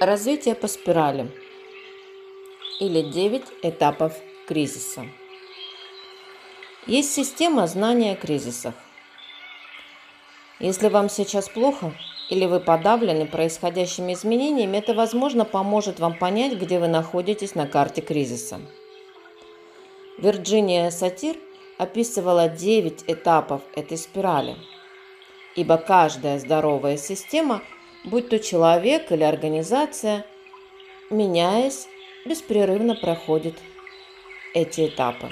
Развитие по спирали или 9 этапов кризиса. Есть система знания о кризисах. Если вам сейчас плохо или вы подавлены происходящими изменениями, это, возможно, поможет вам понять, где вы находитесь на карте кризиса. Вирджиния Сатир описывала 9 этапов этой спирали, ибо каждая здоровая система – будь то человек или организация, меняясь, беспрерывно проходит эти этапы.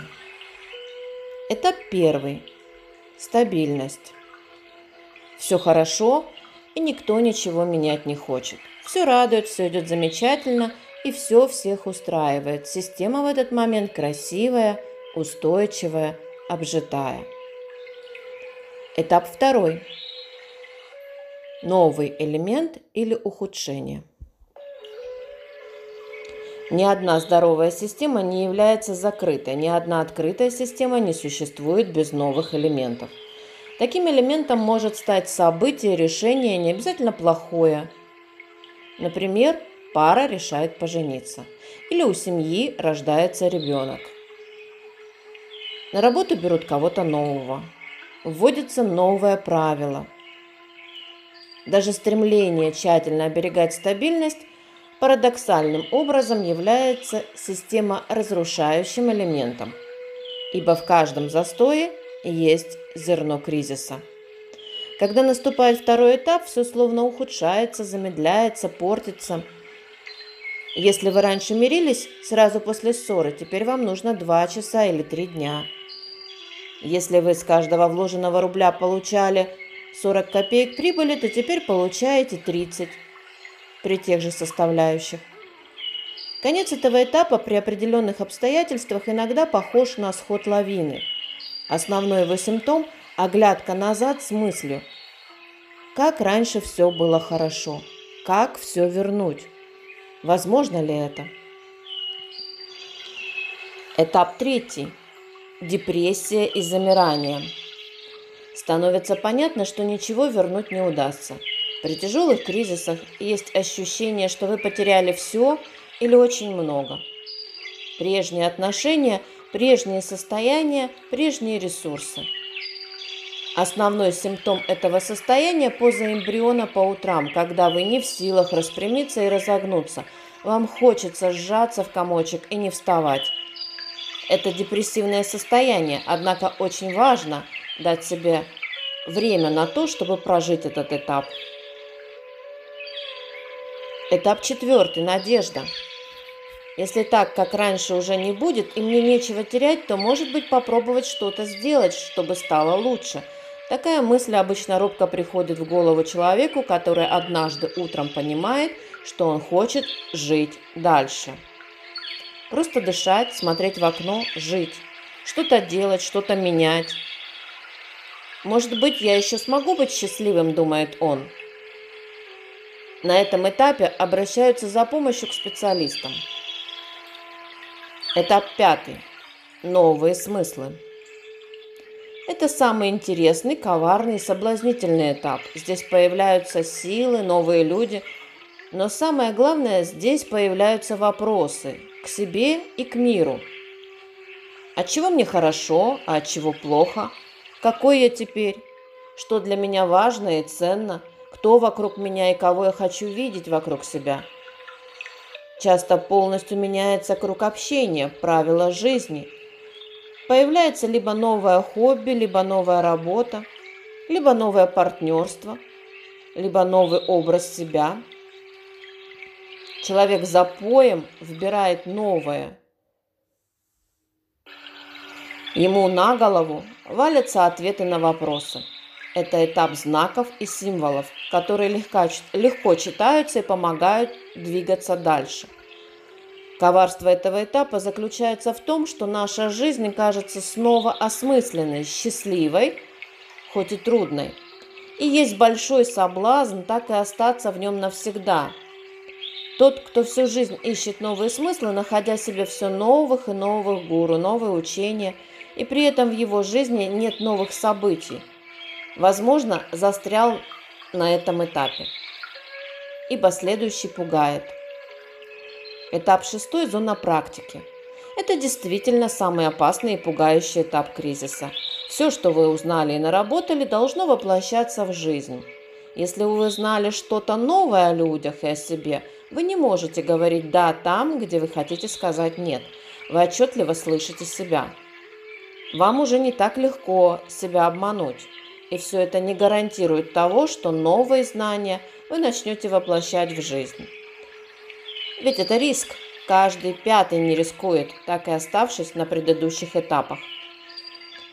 Этап первый – стабильность. Все хорошо, и никто ничего менять не хочет. Все радует, все идет замечательно, и все всех устраивает. Система в этот момент красивая, устойчивая, обжитая. Этап второй – новый элемент или ухудшение. Ни одна здоровая система не является закрытой, ни одна открытая система не существует без новых элементов. Таким элементом может стать событие, решение, не обязательно плохое. Например, пара решает пожениться. Или у семьи рождается ребенок. На работу берут кого-то нового. Вводится новое правило – даже стремление тщательно оберегать стабильность парадоксальным образом является системоразрушающим элементом, ибо в каждом застое есть зерно кризиса. Когда наступает второй этап, все словно ухудшается, замедляется, портится. Если вы раньше мирились сразу после ссоры, теперь вам нужно два часа или три дня. Если вы с каждого вложенного рубля получали 40 копеек прибыли, то теперь получаете 30 при тех же составляющих. Конец этого этапа при определенных обстоятельствах иногда похож на сход лавины. Основной его симптом – оглядка назад с мыслью. Как раньше все было хорошо? Как все вернуть? Возможно ли это? Этап третий. Депрессия и замирание. Становится понятно, что ничего вернуть не удастся. При тяжелых кризисах есть ощущение, что вы потеряли все или очень много. Прежние отношения, прежние состояния, прежние ресурсы. Основной симптом этого состояния – поза эмбриона по утрам, когда вы не в силах распрямиться и разогнуться. Вам хочется сжаться в комочек и не вставать. Это депрессивное состояние, однако очень важно дать себе время на то, чтобы прожить этот этап. Этап четвертый – надежда. Если так, как раньше, уже не будет, и мне нечего терять, то, может быть, попробовать что-то сделать, чтобы стало лучше. Такая мысль обычно робко приходит в голову человеку, который однажды утром понимает, что он хочет жить дальше. Просто дышать, смотреть в окно, жить. Что-то делать, что-то менять. Может быть, я еще смогу быть счастливым, думает он. На этом этапе обращаются за помощью к специалистам. Этап пятый. Новые смыслы. Это самый интересный, коварный и соблазнительный этап. Здесь появляются силы, новые люди. Но самое главное, здесь появляются вопросы к себе и к миру. От чего мне хорошо, а от чего плохо – какой я теперь? Что для меня важно и ценно? Кто вокруг меня и кого я хочу видеть вокруг себя? Часто полностью меняется круг общения, правила жизни. Появляется либо новое хобби, либо новая работа, либо новое партнерство, либо новый образ себя. Человек за поем выбирает новое. Ему на голову валятся ответы на вопросы. Это этап знаков и символов, которые легко, легко читаются и помогают двигаться дальше. Коварство этого этапа заключается в том, что наша жизнь кажется снова осмысленной, счастливой, хоть и трудной. И есть большой соблазн так и остаться в нем навсегда. Тот, кто всю жизнь ищет новые смыслы, находя себе все новых и новых гуру, новые учения – и при этом в его жизни нет новых событий. Возможно, застрял на этом этапе. Ибо следующий пугает – Этап шестой – зона практики. Это действительно самый опасный и пугающий этап кризиса. Все, что вы узнали и наработали, должно воплощаться в жизнь. Если вы знали что-то новое о людях и о себе, вы не можете говорить «да» там, где вы хотите сказать «нет». Вы отчетливо слышите себя. Вам уже не так легко себя обмануть. И все это не гарантирует того, что новые знания вы начнете воплощать в жизнь. Ведь это риск. Каждый пятый не рискует, так и оставшись на предыдущих этапах.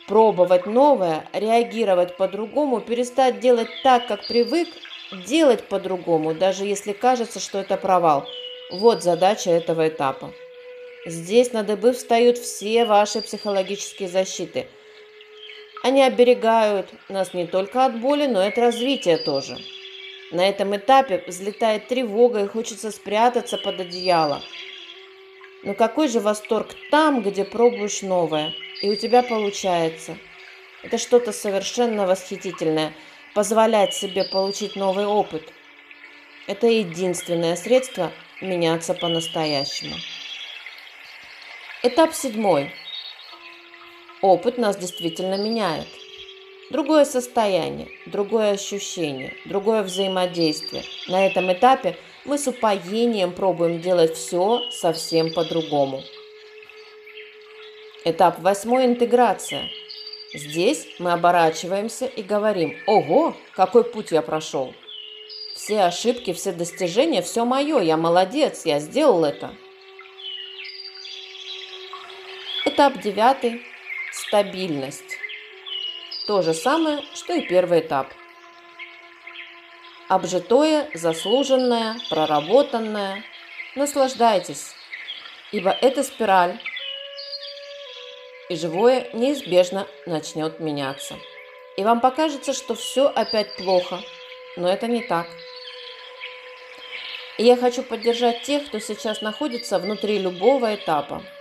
Пробовать новое, реагировать по-другому, перестать делать так, как привык, делать по-другому, даже если кажется, что это провал. Вот задача этого этапа. Здесь на дыбы встают все ваши психологические защиты. Они оберегают нас не только от боли, но и от развития тоже. На этом этапе взлетает тревога и хочется спрятаться под одеяло. Но какой же восторг там, где пробуешь новое, и у тебя получается. Это что-то совершенно восхитительное, позволять себе получить новый опыт. Это единственное средство меняться по-настоящему. Этап седьмой. Опыт нас действительно меняет – Другое состояние, другое ощущение, другое взаимодействие. На этом этапе мы с упоением пробуем делать все совсем по-другому. Этап восьмой – интеграция. Здесь мы оборачиваемся и говорим «Ого, какой путь я прошел!» Все ошибки, все достижения, все мое, я молодец, я сделал это. Этап девятый – стабильность. То же самое, что и первый этап. Обжитое, заслуженное, проработанное. Наслаждайтесь, ибо эта спираль и живое неизбежно начнет меняться. И вам покажется, что все опять плохо, но это не так. И я хочу поддержать тех, кто сейчас находится внутри любого этапа –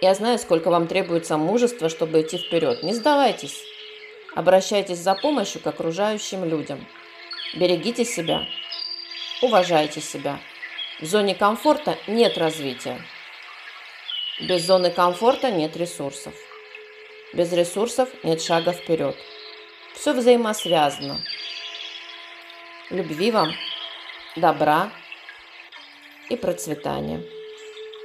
я знаю, сколько вам требуется мужества, чтобы идти вперед. Не сдавайтесь. Обращайтесь за помощью к окружающим людям. Берегите себя. Уважайте себя. В зоне комфорта нет развития. Без зоны комфорта нет ресурсов. Без ресурсов нет шага вперед. Все взаимосвязано. Любви вам, добра и процветания.